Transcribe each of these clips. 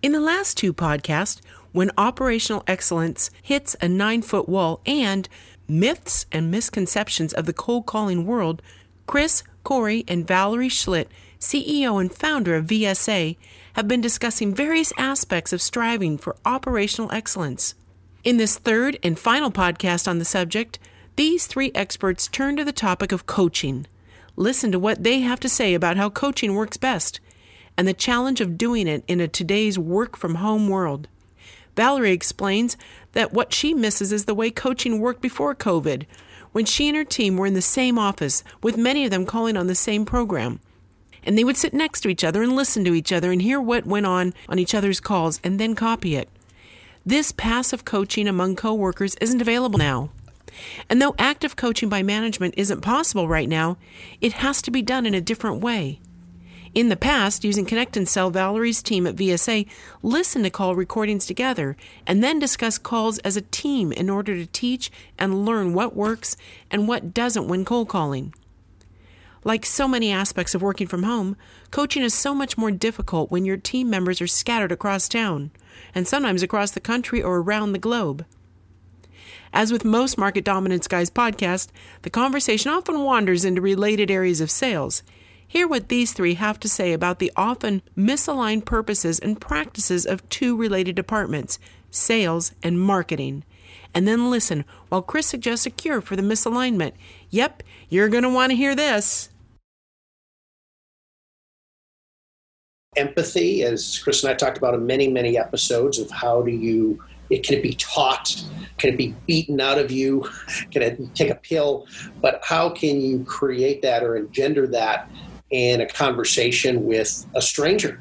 In the last two podcasts, when operational excellence hits a nine foot wall and myths and misconceptions of the cold calling world, Chris, Corey, and Valerie Schlitt, CEO and founder of VSA, have been discussing various aspects of striving for operational excellence. In this third and final podcast on the subject, these three experts turn to the topic of coaching. Listen to what they have to say about how coaching works best and the challenge of doing it in a today's work from home world. Valerie explains that what she misses is the way coaching worked before COVID, when she and her team were in the same office, with many of them calling on the same program. And they would sit next to each other and listen to each other and hear what went on on each other's calls and then copy it. This passive coaching among coworkers isn't available now. And though active coaching by management isn't possible right now, it has to be done in a different way. In the past, using Connect and Sell, Valerie's team at VSA listened to call recordings together and then discuss calls as a team in order to teach and learn what works and what doesn't when cold calling. Like so many aspects of working from home, coaching is so much more difficult when your team members are scattered across town, and sometimes across the country or around the globe. As with most Market Dominance Guys podcasts, the conversation often wanders into related areas of sales, Hear what these three have to say about the often misaligned purposes and practices of two related departments sales and marketing. And then listen while Chris suggests a cure for the misalignment. Yep, you're going to want to hear this. Empathy, as Chris and I talked about in many, many episodes, of how do you it can it be taught can it be beaten out of you can it take a pill but how can you create that or engender that in a conversation with a stranger.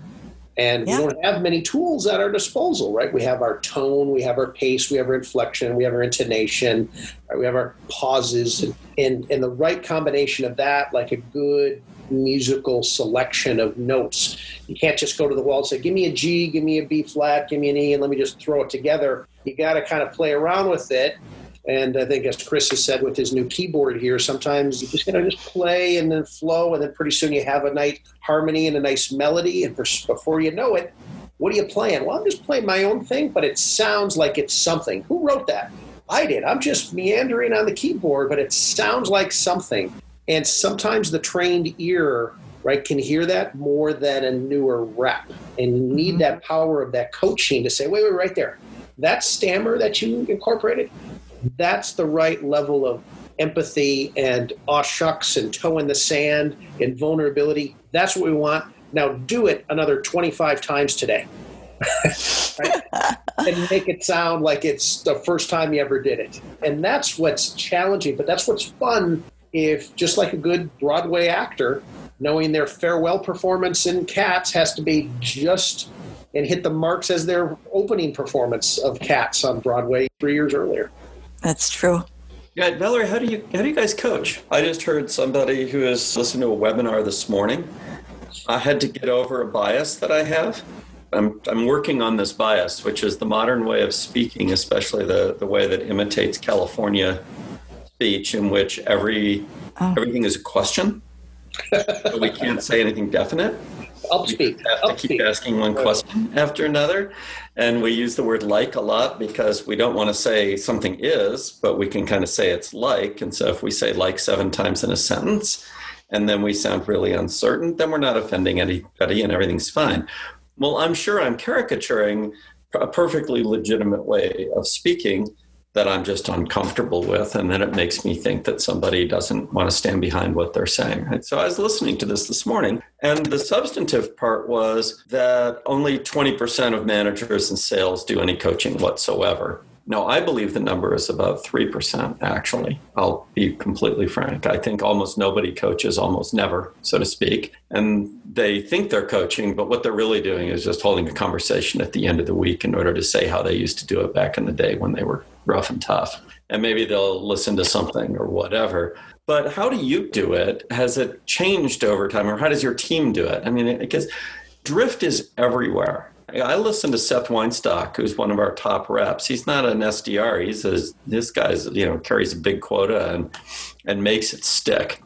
And yeah. we don't have many tools at our disposal, right? We have our tone, we have our pace, we have our inflection, we have our intonation, right? we have our pauses, and, and, and the right combination of that, like a good musical selection of notes. You can't just go to the wall and say, give me a G, give me a B flat, give me an E, and let me just throw it together. You got to kind of play around with it and I think, as Chris has said with his new keyboard here, sometimes you just you know just play and then flow, and then pretty soon you have a nice harmony and a nice melody, and before you know it, what are you playing? Well, I'm just playing my own thing, but it sounds like it's something. Who wrote that? I did. I'm just meandering on the keyboard, but it sounds like something. And sometimes the trained ear, right, can hear that more than a newer rep, and you need mm-hmm. that power of that coaching to say, wait, wait, right there. That stammer that you incorporated, that's the right level of empathy and aw shucks and toe in the sand and vulnerability. That's what we want. Now do it another 25 times today. and make it sound like it's the first time you ever did it. And that's what's challenging, but that's what's fun if just like a good Broadway actor, knowing their farewell performance in Cats has to be just and hit the marks as their opening performance of Cats on Broadway three years earlier. That's true. Yeah, Valerie, how do you how do you guys coach? I just heard somebody who is listening to a webinar this morning. I had to get over a bias that I have. I'm I'm working on this bias, which is the modern way of speaking, especially the the way that imitates California speech, in which every oh. everything is a question. so we can't say anything definite. Upspeak. We have to keep asking one question after another. And we use the word like a lot because we don't want to say something is, but we can kind of say it's like. And so if we say like seven times in a sentence and then we sound really uncertain, then we're not offending anybody and everything's fine. Well, I'm sure I'm caricaturing a perfectly legitimate way of speaking that I'm just uncomfortable with. And then it makes me think that somebody doesn't want to stand behind what they're saying. Right? So I was listening to this this morning, and the substantive part was that only 20% of managers in sales do any coaching whatsoever. No, I believe the number is about 3%, actually. I'll be completely frank. I think almost nobody coaches, almost never, so to speak. And they think they're coaching, but what they're really doing is just holding a conversation at the end of the week in order to say how they used to do it back in the day when they were rough and tough. And maybe they'll listen to something or whatever. But how do you do it? Has it changed over time, or how does your team do it? I mean, because drift is everywhere I listen to Seth Weinstock, who's one of our top reps. He's not an SDR. He's a, this guy's you know carries a big quota and and makes it stick.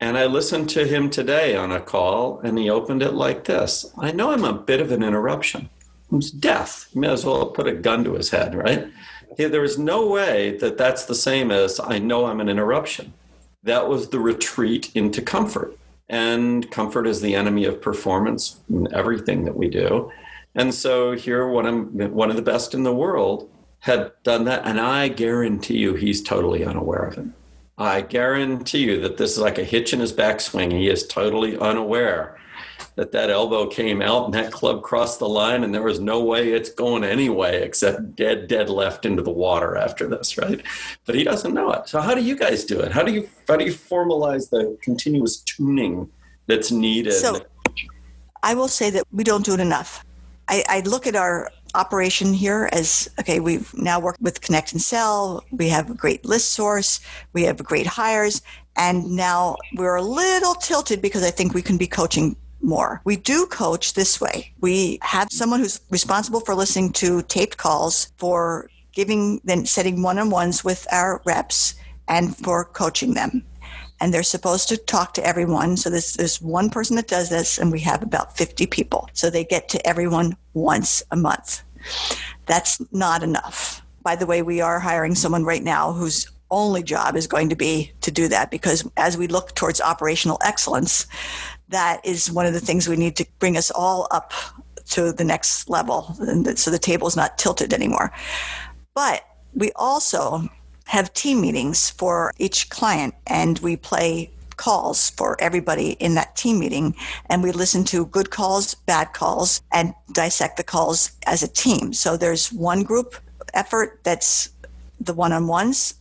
And I listened to him today on a call, and he opened it like this: "I know I'm a bit of an interruption. It's death. You may as well put a gun to his head, right? There is no way that that's the same as I know I'm an interruption. That was the retreat into comfort, and comfort is the enemy of performance in everything that we do." And so here, one of, one of the best in the world had done that. And I guarantee you, he's totally unaware of it. I guarantee you that this is like a hitch in his backswing. He is totally unaware that that elbow came out and that club crossed the line and there was no way it's going anyway except dead dead left into the water after this right? But he doesn't know it. So how do you guys do it? How do you how do you formalize the continuous tuning that's needed? So i will say that we don't do it enough. I, I look at our operation here as okay we've now worked with connect and sell. We have a great list source. We have great hires. And now we're a little tilted because i think we can be coaching more we do coach this way we have someone who's responsible for listening to taped calls for giving then setting one-on-ones with our reps and for coaching them and they're supposed to talk to everyone. So there's, there's one person that does this, and we have about 50 people. So they get to everyone once a month. That's not enough. By the way, we are hiring someone right now whose only job is going to be to do that because as we look towards operational excellence, that is one of the things we need to bring us all up to the next level. So the table is not tilted anymore. But we also have team meetings for each client and we play calls for everybody in that team meeting and we listen to good calls bad calls and dissect the calls as a team so there's one group effort that's the one-on-ones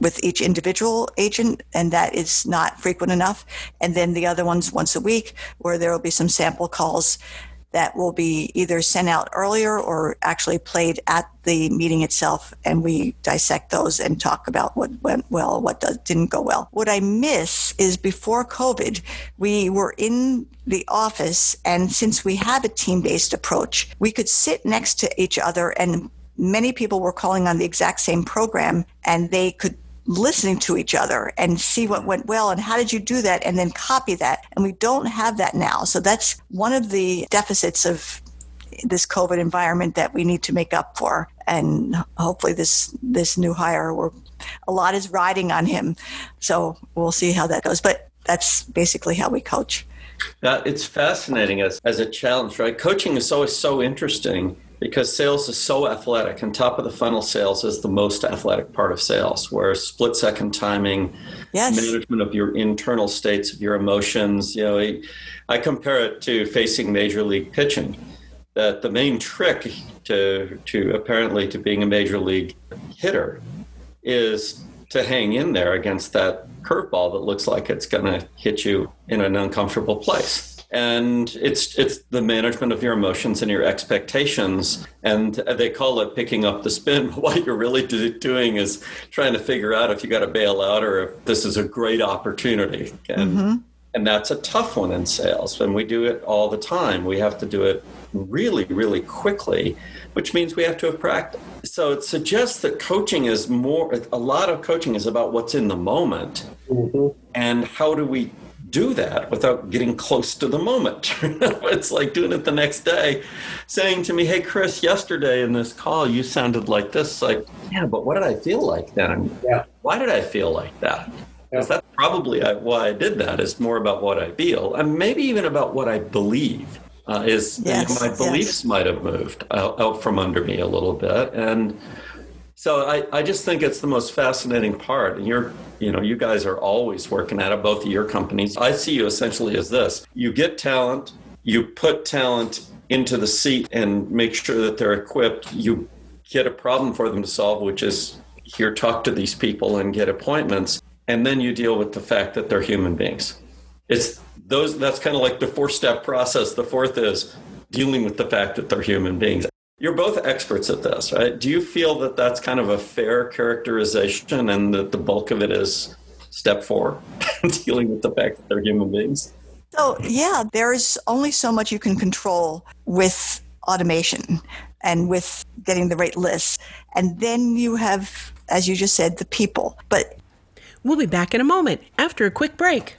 with each individual agent and that is not frequent enough. And then the other ones once a week where there will be some sample calls that will be either sent out earlier or actually played at the meeting itself and we dissect those and talk about what went well what does, didn't go well. What i miss is before covid we were in the office and since we have a team-based approach we could sit next to each other and many people were calling on the exact same program and they could listening to each other and see what went well and how did you do that and then copy that. And we don't have that now. So that's one of the deficits of this covid environment that we need to make up for. And hopefully this this new hire we're a lot is riding on him. So we'll see how that goes. But that's basically how we coach. Yeah, it's fascinating as, as a challenge right? Coaching is always so interesting because sales is so athletic and top of the funnel sales is the most athletic part of sales where split second timing yes. management of your internal states of your emotions you know i compare it to facing major league pitching that the main trick to to apparently to being a major league hitter is to hang in there against that curveball that looks like it's going to hit you in an uncomfortable place and it's it's the management of your emotions and your expectations. And they call it picking up the spin. But what you're really do, doing is trying to figure out if you got to bail out or if this is a great opportunity. And mm-hmm. and that's a tough one in sales. And we do it all the time. We have to do it really really quickly which means we have to have practice so it suggests that coaching is more a lot of coaching is about what's in the moment. Mm-hmm. and how do we do that without getting close to the moment. it's like doing it the next day, saying to me, Hey, Chris, yesterday in this call, you sounded like this. Like, yeah, but what did I feel like then? Yeah. Why did I feel like that? Because yeah. that's probably why I did that, is more about what I feel and maybe even about what I believe. Uh, is yes, you know, my beliefs yes. might have moved out, out from under me a little bit. And so I, I just think it's the most fascinating part. And you're, you know, you guys are always working at it, both of your companies. I see you essentially as this. You get talent, you put talent into the seat and make sure that they're equipped. You get a problem for them to solve, which is here, talk to these people and get appointments. And then you deal with the fact that they're human beings. It's those, that's kind of like the four step process. The fourth is dealing with the fact that they're human beings. You're both experts at this, right? Do you feel that that's kind of a fair characterization and that the bulk of it is step four, dealing with the fact that they're human beings? So, yeah, there's only so much you can control with automation and with getting the right lists. And then you have, as you just said, the people. But we'll be back in a moment after a quick break.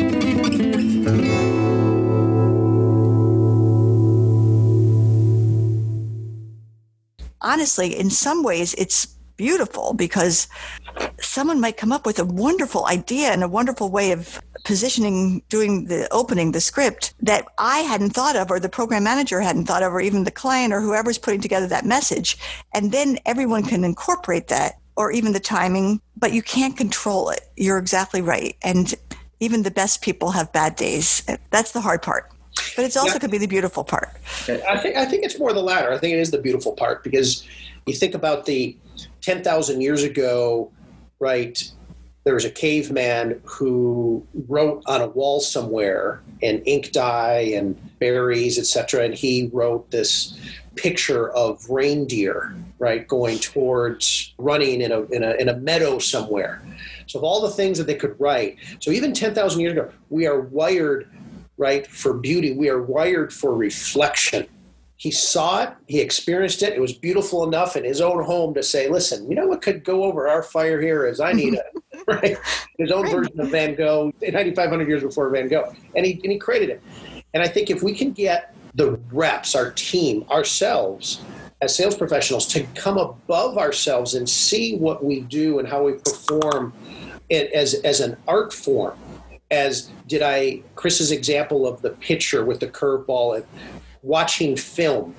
Honestly, in some ways, it's beautiful because someone might come up with a wonderful idea and a wonderful way of positioning, doing the opening, the script that I hadn't thought of, or the program manager hadn't thought of, or even the client or whoever's putting together that message. And then everyone can incorporate that, or even the timing, but you can't control it. You're exactly right. And even the best people have bad days. That's the hard part. But it's also yeah. could be the beautiful part. I think I think it's more the latter. I think it is the beautiful part because you think about the ten thousand years ago, right? there was a caveman who wrote on a wall somewhere in ink dye and berries, etc. And he wrote this picture of reindeer, right, going towards running in a, in a, in a meadow somewhere. So, of all the things that they could write, so even 10,000 years ago, we are wired, right, for beauty. We are wired for reflection he saw it, he experienced it. It was beautiful enough in his own home to say, "Listen, you know what could go over our fire here is I need a right his own version of Van Gogh, 9,500 years before Van Gogh, and he and he created it. And I think if we can get the reps, our team, ourselves as sales professionals to come above ourselves and see what we do and how we perform it as as an art form as did I Chris's example of the pitcher with the curveball and watching film.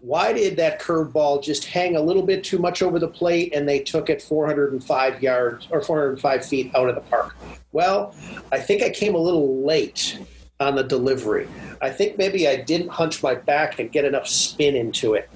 Why did that curveball just hang a little bit too much over the plate and they took it 405 yards or 405 feet out of the park? Well, I think I came a little late on the delivery. I think maybe I didn't hunch my back and get enough spin into it.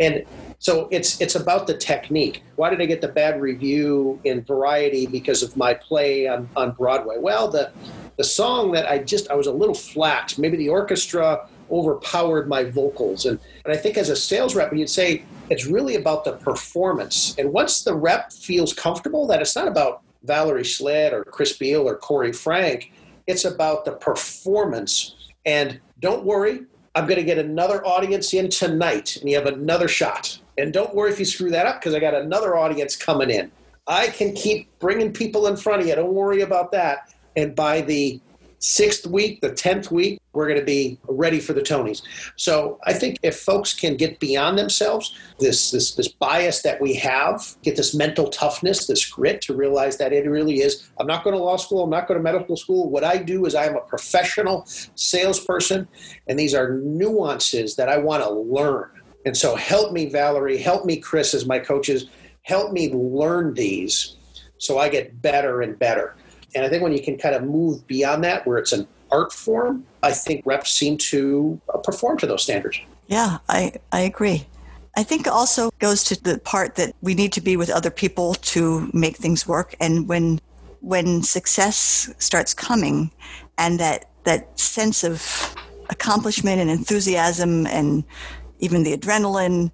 And so it's it's about the technique. Why did I get the bad review in Variety because of my play on, on Broadway? Well, the the song that I just I was a little flat. Maybe the orchestra overpowered my vocals. And, and I think as a sales rep, you'd say it's really about the performance. And once the rep feels comfortable, that it's not about Valerie Schlitt or Chris Beall or Corey Frank, it's about the performance. And don't worry, I'm going to get another audience in tonight, and you have another shot. And don't worry if you screw that up because I got another audience coming in. I can keep bringing people in front of you. Don't worry about that. And by the sixth week, the 10th week, we're going to be ready for the Tonys. So I think if folks can get beyond themselves, this, this, this bias that we have, get this mental toughness, this grit to realize that it really is, I'm not going to law school, I'm not going to medical school. What I do is I am a professional salesperson, and these are nuances that I want to learn. And so help me, Valerie, help me, Chris, as my coaches, help me learn these so I get better and better. And I think when you can kind of move beyond that, where it's an art form, I think reps seem to uh, perform to those standards. Yeah, I, I agree. I think also goes to the part that we need to be with other people to make things work. And when when success starts coming, and that that sense of accomplishment and enthusiasm and even the adrenaline,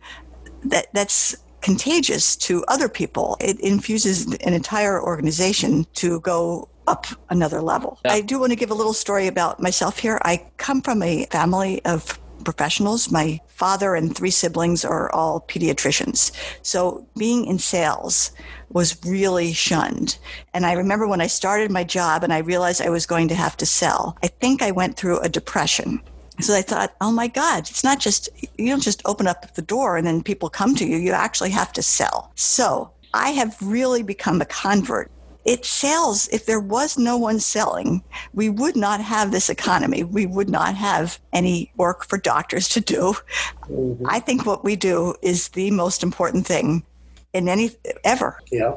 that that's contagious to other people. It infuses an entire organization to go up another level. Yeah. I do want to give a little story about myself here. I come from a family of professionals. My father and three siblings are all pediatricians. So being in sales was really shunned. And I remember when I started my job and I realized I was going to have to sell, I think I went through a depression so I thought, oh my God, it's not just, you don't just open up the door and then people come to you. You actually have to sell. So I have really become a convert. It sells. If there was no one selling, we would not have this economy. We would not have any work for doctors to do. Mm-hmm. I think what we do is the most important thing in any ever. Yeah.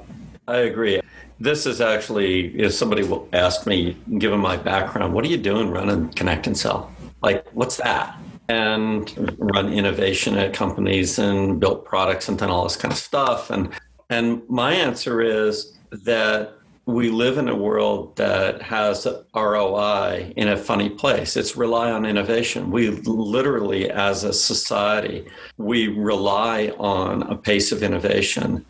I agree. This is actually, if somebody will ask me, given my background, what are you doing running Connect and Sell? Like, what's that? And run innovation at companies and built products and done all this kind of stuff. And and my answer is that we live in a world that has ROI in a funny place. It's rely on innovation. We literally, as a society, we rely on a pace of innovation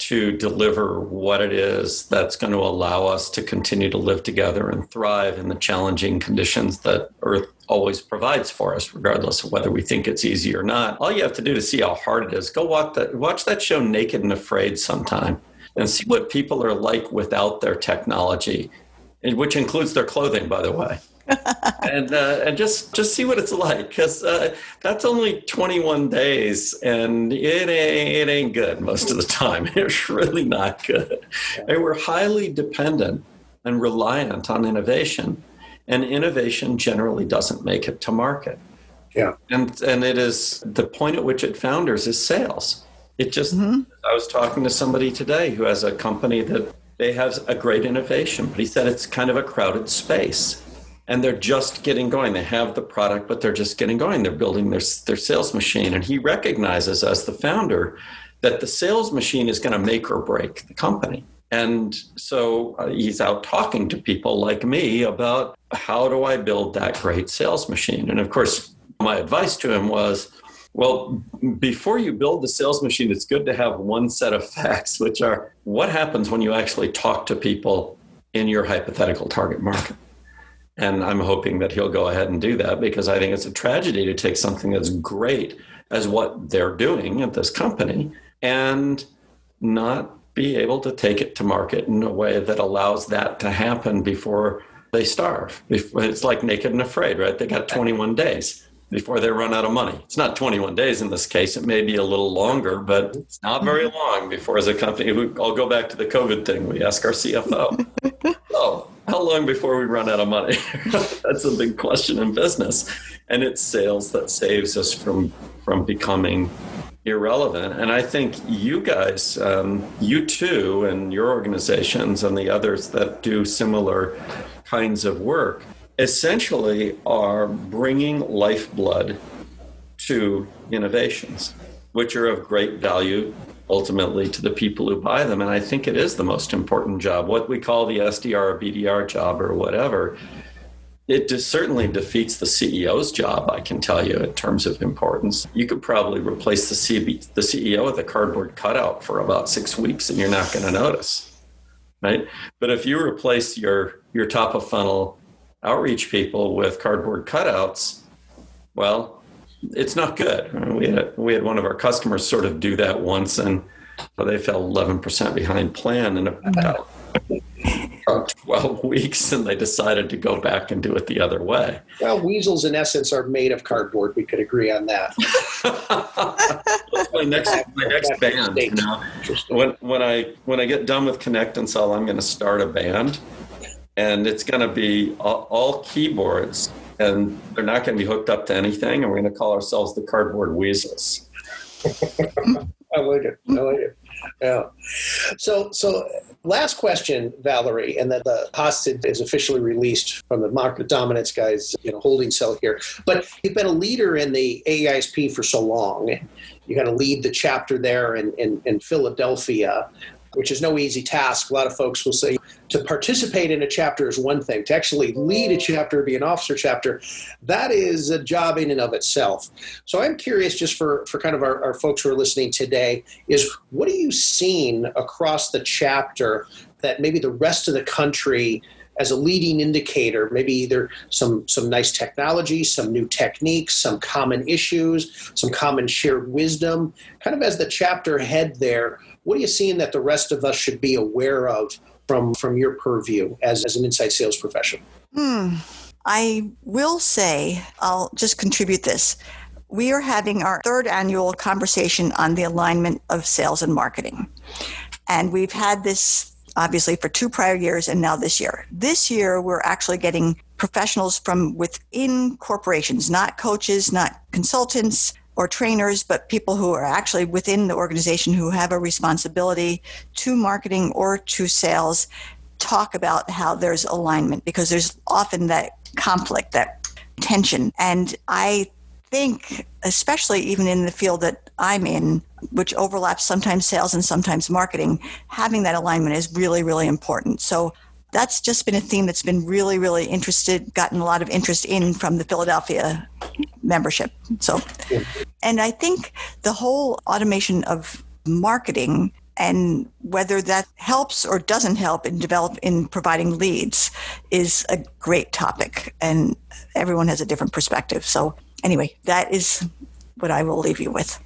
to deliver what it is that's going to allow us to continue to live together and thrive in the challenging conditions that Earth always provides for us, regardless of whether we think it's easy or not. All you have to do to see how hard it is, go watch that, watch that show Naked and Afraid sometime and see what people are like without their technology, which includes their clothing, by the way. And uh, and just just see what it's like because uh, that's only 21 days and it ain't, it ain't good most of the time. It's really not good. And we're highly dependent and reliant on innovation and innovation generally doesn't make it to market. Yeah. And and it is the point at which it founders is sales. It just mm-hmm. i was talking to somebody today who has a company that they have a great innovation but he said it's kind of a crowded space and they're just getting going. They have the product, but they're just getting going. They're building their, their sales machine. And he recognizes, as the founder, that the sales machine is going to make or break the company. And so uh, he's out talking to people like me about how do I build that great sales machine? And of course, my advice to him was, well, before you build the sales machine, it's good to have one set of facts, which are what happens when you actually talk to people in your hypothetical target market. And I'm hoping that he'll go ahead and do that because I think it's a tragedy to take something that's great as what they're doing at this company and not be able to take it to market in a way that allows that to happen before they starve. It's like naked and afraid, right? They got 21 days before they run out of money. It's not 21 days in this case. It may be a little longer, but it's not very long before, as a company, I'll go back to the COVID thing. We ask our CFO, oh, how long before we run out of money? That's a big question in business. And it's sales that saves us from, from becoming irrelevant. And I think you guys, um, you too, and your organizations and the others that do similar kinds of work, essentially are bringing lifeblood to innovations, which are of great value ultimately to the people who buy them. And I think it is the most important job, what we call the SDR or BDR job or whatever. It certainly defeats the CEO's job, I can tell you, in terms of importance. You could probably replace the, CB, the CEO with a cardboard cutout for about six weeks and you're not going to notice, right? But if you replace your, your top of funnel outreach people with cardboard cutouts, well, it's not good. We had we had one of our customers sort of do that once, and they fell 11% behind plan in about, about 12 weeks, and they decided to go back and do it the other way. Well, weasels in essence are made of cardboard. We could agree on that. my next my next band. You know, when when I when I get done with Connect and Sell, I'm going to start a band and it's going to be all, keyboards and they're not going to be hooked up to anything and we're going to call ourselves the cardboard weasels. I like it i like it. Yeah. So so last question valerie and then the hostage is officially released from the market dominance guys you know holding cell here. But you've been a leader in the aisp for so long. You got to lead the chapter there in, in, in philadelphia which is no easy task. A lot of folks will say to participate in a chapter is one thing, to actually lead a chapter, be an officer chapter, that is a job in and of itself. So I'm curious, just for, for kind of our, our folks who are listening today, is what are you seeing across the chapter that maybe the rest of the country as a leading indicator, maybe either some some nice technology, some new techniques, some common issues, some common shared wisdom. Kind of as the chapter head there, what are you seeing that the rest of us should be aware of from from your purview as, as an inside sales professional? Hmm. I will say, I'll just contribute this. we are having our third annual conversation on the alignment of sales and marketing. And we've had this obviously for two prior years and now this year. This year, we're actually getting professionals from within corporations, not coaches, not consultants or trainers, but people who are actually within the organization who have a responsibility to marketing or to sales talk about how there's alignment because there's often that conflict, that tension. And I think, especially even in the field that I'm in, which overlaps sometimes sales and sometimes marketing, having that alignment is really, really important. So that's just been a theme that's been really, really interested, gotten a lot of interest in from the Philadelphia membership. So, and I think the whole automation of marketing and whether that helps or doesn't help in develop in providing leads is a great topic and everyone has a different perspective so anyway that is what i will leave you with.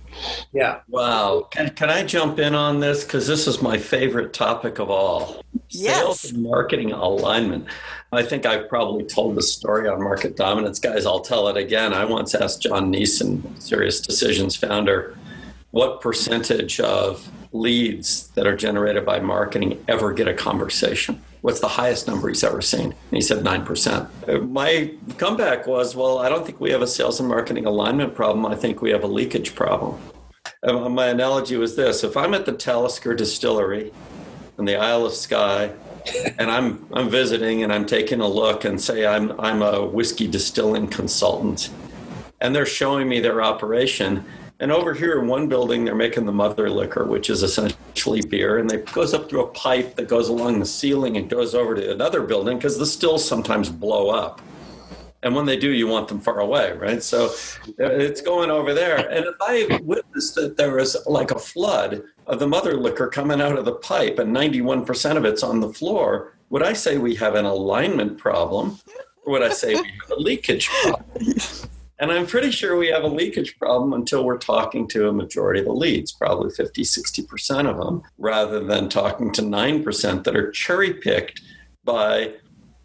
Yeah. Wow. Can, can i jump in on this? Because this is my favorite topic of all. Yes. sales and marketing alignment. I think i've probably told the story on market dominance. Guys i'll tell it again. I once asked john neeson SiriusDecisions founder what percentage of leads that are generated by marketing ever get a conversation? What's the highest number he's ever seen? And he said 9%. My comeback was, well, I don't think we have a sales and marketing alignment problem. I think we have a leakage problem. And my analogy was this if I'm at the Talisker distillery in the Isle of Skye, and I'm I'm visiting and I'm taking a look and say I'm I'm a whiskey distilling consultant and they're showing me their operation and over here in one building, they're making the mother liquor, which is essentially beer, and it goes up through a pipe that goes along the ceiling and goes over to another building because the stills sometimes blow up. And when they do, you want them far away, right? So uh, it's going over there. And if I witnessed that there was like a flood of the mother liquor coming out of the pipe and 91% of it's on the floor, would I say we have an alignment problem? Or would I say we have a leakage problem? And I'm pretty sure we have a leakage problem until we're talking to a majority of the leads, probably 50, 60% of them, rather than talking to 9% that are cherry picked by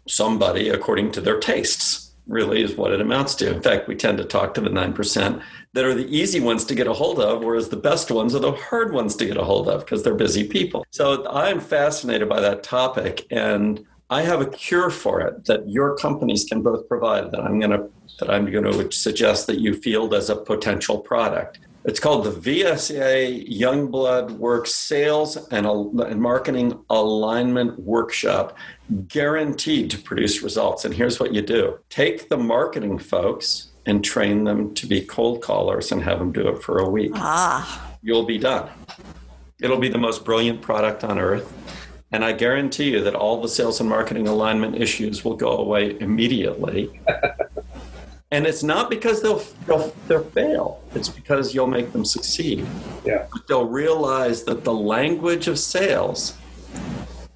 somebody according to their tastes, really is what it amounts to. In fact, we tend to talk to the 9% that are the easy ones to get a hold of, whereas the best ones are the hard ones to get a hold of because they're busy people. So I'm fascinated by that topic. And I have a cure for it that your companies can both provide that I'm going to that I'm going to suggest that you field as a potential product. It's called the VSA Youngblood Works Sales and, and Marketing Alignment Workshop, guaranteed to produce results. And here's what you do take the marketing folks and train them to be cold callers and have them do it for a week. Ah. You'll be done. It'll be the most brilliant product on earth. And I guarantee you that all the sales and marketing alignment issues will go away immediately. and it's not because they'll, they'll they'll fail. It's because you'll make them succeed. Yeah. But they'll realize that the language of sales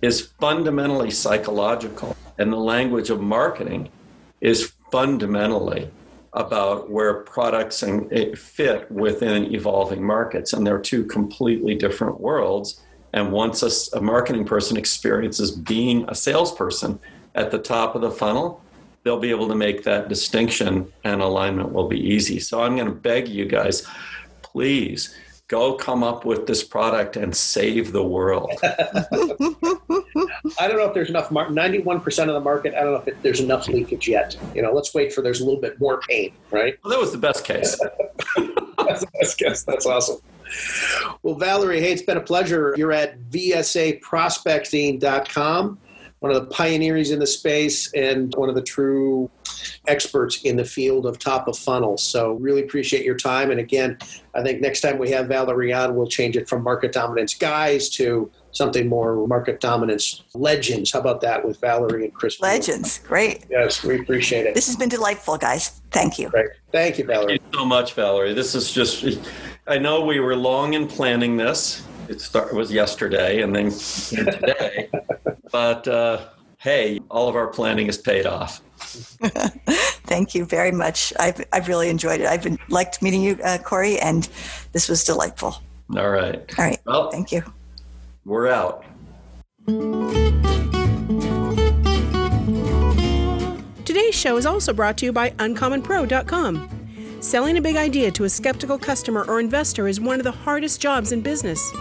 is fundamentally psychological and the language of marketing is fundamentally about where products and eh, fit within evolving markets. And they're two completely different worlds and once a, a marketing person experiences being a salesperson at the top of the funnel they'll be able to make that distinction and alignment will be easy. So I'm going to beg you guys, please go come up with this product and save the world. I don't know if there's enough, 91% of the market, I don't know if it, there's enough leakage yet. You know, let's wait for there's a little bit more pain, right? Well, that was the best case. That's the best case. That's awesome. Well, Valerie, hey, it's been a pleasure. You're at vsaprospecting.com one of the pioneers in the space and one of the true experts in the field of top of funnel. So really appreciate your time. And again, I think next time we have Valerie on, we'll change it from market dominance guys to something more market dominance legends. How about that with Valerie and Chris? Legends, great. Yes, we appreciate it. This has been delightful, guys. Thank you. Great. Thank you, Valerie. Thank you so much, Valerie. This is just, I know we were long in planning this. It, start, it was yesterday and then today. but uh, hey, all of our planning is paid off. Thank you very much. I've, I've really enjoyed it. I've been, liked meeting you, uh, Corey, and this was delightful. All right. All right. Well, thank you. We're out. Today's show is also brought to you by UncommonPro.com. Selling a big idea to a skeptical customer or investor is one of the hardest jobs in business.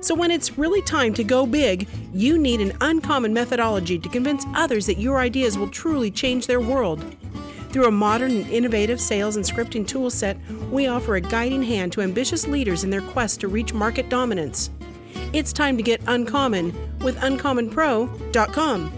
So, when it's really time to go big, you need an uncommon methodology to convince others that your ideas will truly change their world. Through a modern and innovative sales and scripting toolset, we offer a guiding hand to ambitious leaders in their quest to reach market dominance. It's time to get uncommon with uncommonpro.com.